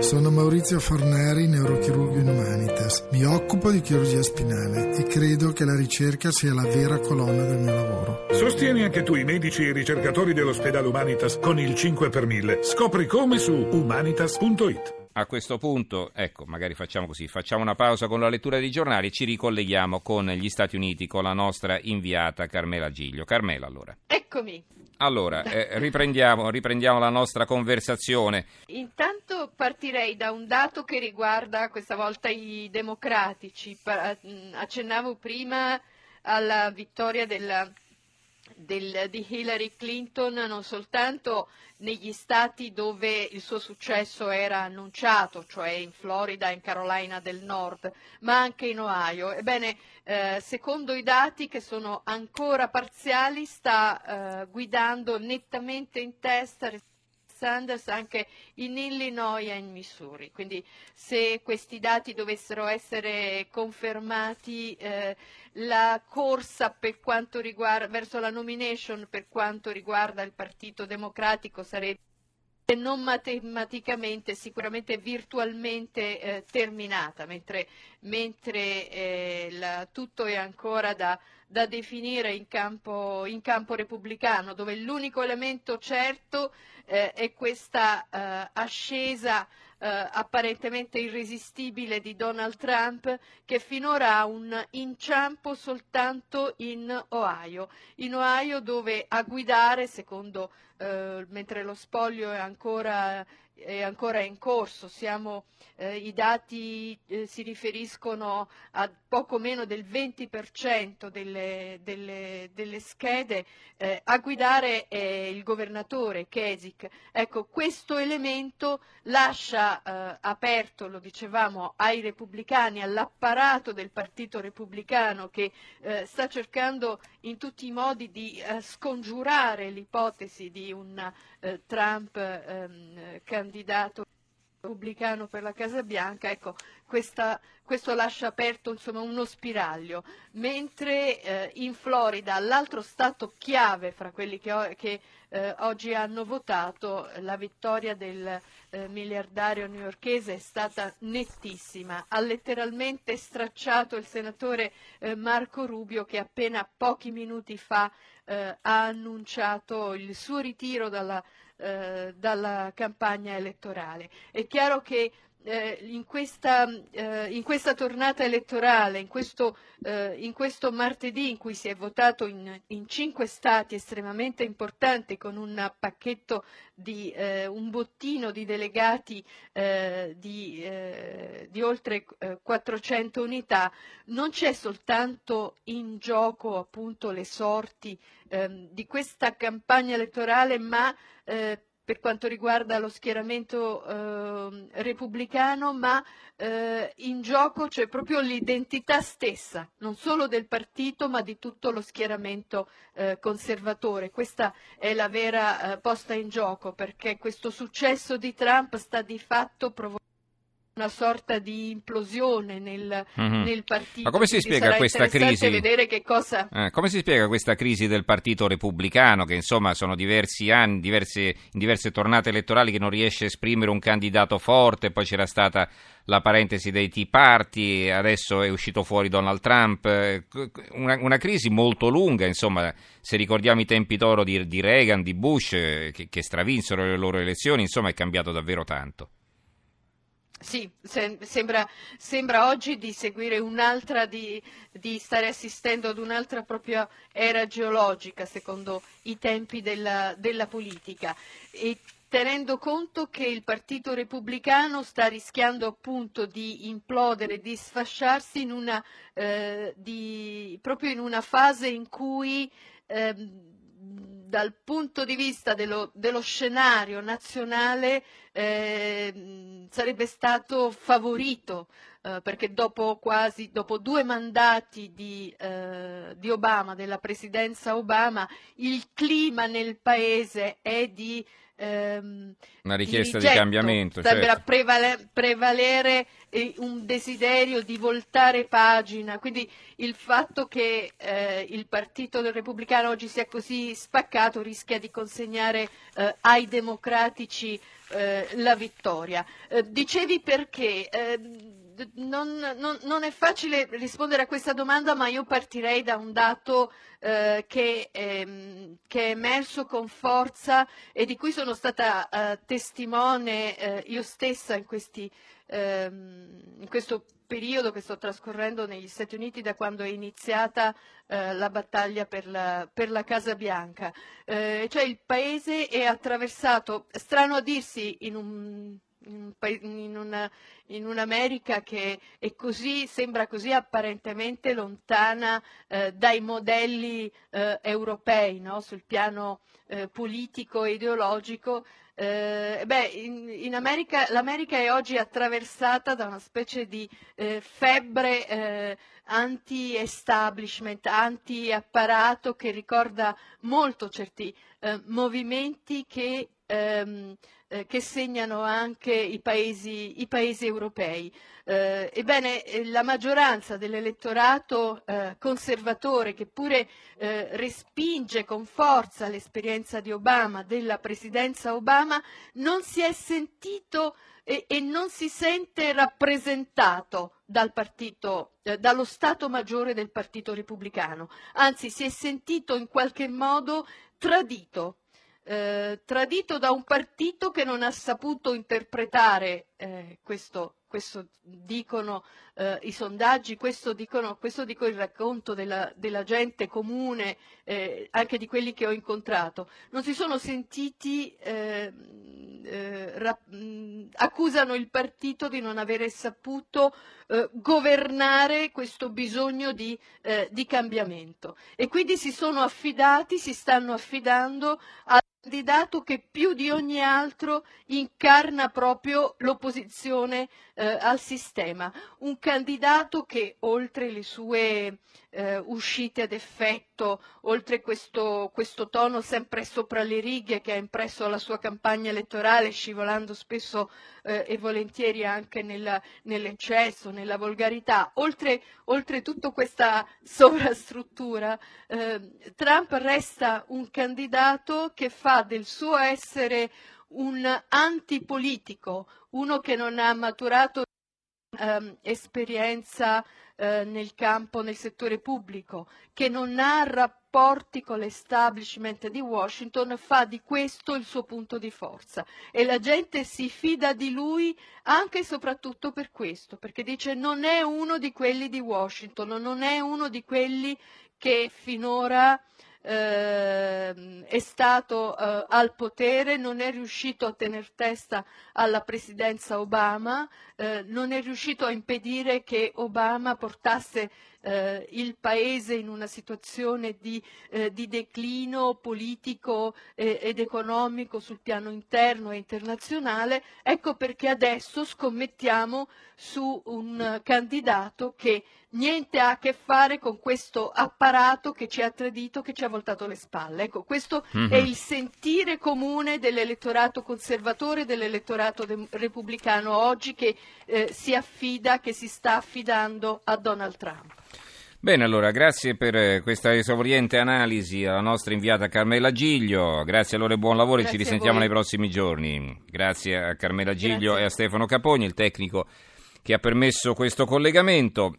Sono Maurizio Forneri, neurochirurgo in Humanitas. Mi occupo di chirurgia spinale e credo che la ricerca sia la vera colonna del mio lavoro. Sostieni anche tu i medici e i ricercatori dell'ospedale Humanitas con il 5 per 1000. Scopri come su humanitas.it. A questo punto, ecco, magari facciamo così, facciamo una pausa con la lettura dei giornali e ci ricolleghiamo con gli Stati Uniti, con la nostra inviata Carmela Giglio. Carmela, allora. Eccomi. Allora, eh, riprendiamo, riprendiamo la nostra conversazione. Intanto partirei da un dato che riguarda questa volta i democratici. Accennavo prima alla vittoria della del, di Hillary Clinton non soltanto negli stati dove il suo successo era annunciato, cioè in Florida in Carolina del Nord, ma anche in Ohio. Ebbene, eh, secondo i dati che sono ancora parziali, sta eh, guidando nettamente in testa Sanders anche in Illinois e in Missouri. Quindi se questi dati dovessero essere confermati, eh, la corsa riguarda, verso la nomination per quanto riguarda il Partito Democratico sarebbe non matematicamente, sicuramente virtualmente eh, terminata, mentre, mentre eh, la, tutto è ancora da, da definire in campo, in campo, repubblicano, dove l'unico elemento certo eh, è questa eh, ascesa eh, apparentemente irresistibile di Donald Trump che finora ha un inciampo soltanto in Ohio, in Ohio dove a guidare, secondo, eh, mentre lo spoglio è ancora è ancora in corso, Siamo, eh, i dati eh, si riferiscono a poco meno del 20% delle, delle, delle schede, eh, a guidare è il governatore Kesik. Ecco, questo elemento lascia eh, aperto, lo dicevamo, ai repubblicani, all'apparato del Partito Repubblicano che eh, sta cercando in tutti i modi di eh, scongiurare l'ipotesi di un Trump ehm, candidato repubblicano per la Casa Bianca, ecco, questa, questo lascia aperto insomma, uno spiraglio, mentre eh, in Florida, l'altro stato chiave fra quelli che, che eh, oggi hanno votato, la vittoria del eh, miliardario newyorchese è stata nettissima, ha letteralmente stracciato il senatore eh, Marco Rubio che appena pochi minuti fa eh, ha annunciato il suo ritiro dalla eh, dalla campagna elettorale. È chiaro che eh, in, questa, eh, in, questa, tornata elettorale, in questo, eh, in questo, martedì in cui si è votato in, in cinque stati estremamente importanti con un pacchetto di eh, un bottino di delegati eh, di, eh, di, oltre 400 unità, non c'è soltanto in gioco appunto le sorti ehm, di questa campagna elettorale, ma per quanto riguarda lo schieramento eh, repubblicano, ma eh, in gioco c'è proprio l'identità stessa, non solo del partito, ma di tutto lo schieramento eh, conservatore. Questa è la vera eh, posta in gioco, perché questo successo di Trump sta di fatto provocando una sorta di implosione nel, mm-hmm. nel partito. Ma come si spiega questa crisi? Cosa... Eh, come si spiega questa crisi del partito repubblicano, che insomma sono diversi anni, diverse, in diverse tornate elettorali che non riesce a esprimere un candidato forte, poi c'era stata la parentesi dei Tea Party, adesso è uscito fuori Donald Trump, eh, una, una crisi molto lunga, insomma, se ricordiamo i tempi d'oro di, di Reagan, di Bush, eh, che, che stravinsero le loro elezioni, insomma è cambiato davvero tanto. Sì, se, sembra, sembra, oggi di seguire un'altra, di, di, stare assistendo ad un'altra propria era geologica, secondo i tempi della, della politica. E tenendo conto che il Partito Repubblicano sta rischiando appunto di implodere, di sfasciarsi in una, eh, di, proprio in una fase in cui eh, dal punto di vista dello, dello scenario nazionale eh, sarebbe stato favorito eh, perché dopo, quasi, dopo due mandati di, eh, di, Obama, della presidenza Obama, il clima nel paese è di ehm, una richiesta di, di cambiamento. Sembra certo. prevale, prevalere eh, un desiderio di voltare pagina, quindi il fatto che eh, il Partito del Repubblicano oggi sia così spaccato rischia di consegnare eh, ai democratici la vittoria. Dicevi perché? Non, non, non, è facile rispondere a questa domanda, ma io partirei da un dato eh, che, ehm, che, è emerso con forza e di cui sono stata eh, testimone eh, io stessa in, questi, ehm, in, questo periodo che sto trascorrendo negli Stati Uniti da quando è iniziata eh, la battaglia per la, per la Casa Bianca. Eh, cioè il paese è attraversato, strano a dirsi in un in, una, in, un'America che così, sembra così apparentemente lontana eh, dai modelli eh, europei no? sul piano eh, politico e ideologico. Eh, beh, in, in America, L'America è oggi attraversata da una specie di eh, febbre eh, anti-establishment, anti-apparato che ricorda molto certi movimenti che ehm, eh, che segnano anche i paesi, i paesi europei. Eh, ebbene, eh, la maggioranza dell'elettorato eh, conservatore, che pure eh, respinge con forza l'esperienza di Obama, della presidenza Obama, non si è sentito e, e non si sente rappresentato dal partito, dallo Stato Maggiore del Partito Repubblicano, anzi si è sentito in qualche modo tradito eh, tradito da un partito che non ha saputo interpretare eh, questo, questo, dicono eh, i sondaggi, questo dicono, questo dico il racconto della, della gente comune, eh, anche di quelli che ho incontrato, non si sono sentiti, eh, rap- accusano il partito di non avere saputo governare questo bisogno di, di cambiamento. E quindi si sono affidati, si stanno affidando a candidato che più di ogni altro incarna proprio l'opposizione eh, al sistema, un candidato che oltre le sue eh, uscite ad effetto, oltre questo, questo, tono sempre sopra le righe che ha impresso la sua campagna elettorale, scivolando spesso eh, e volentieri anche nella, nell'eccesso, nella volgarità, oltre, oltre tutta questa sovrastruttura, eh, Trump resta un candidato che fa del suo essere un antipolitico, uno che non ha maturato ehm, esperienza eh, nel campo, nel settore pubblico, che non ha rapporti con l'establishment di Washington, fa di questo il suo punto di forza. E la gente si fida di lui anche e soprattutto per questo, perché dice non è uno di quelli di Washington, non è uno di quelli che finora eh, è stato eh, al potere, non è riuscito a tenere testa alla presidenza Obama, eh, non è riuscito a impedire che Obama portasse eh, il Paese in una situazione di, eh, di declino politico eh, ed economico sul piano interno e internazionale, ecco perché adesso scommettiamo su un candidato che niente ha a che fare con questo apparato che ci ha tradito, che ci ha voltato le spalle. Ecco, questo mm-hmm. è il sentire comune dell'elettorato conservatore, dell'elettorato de- repubblicano oggi che eh, si affida, che si sta affidando a Donald Trump. Bene, allora grazie per eh, questa esauriente analisi alla nostra inviata Carmela Giglio, grazie allora e buon lavoro grazie ci risentiamo nei prossimi giorni. Grazie a Carmela Giglio grazie. e a Stefano Capogni, il tecnico che ha permesso questo collegamento.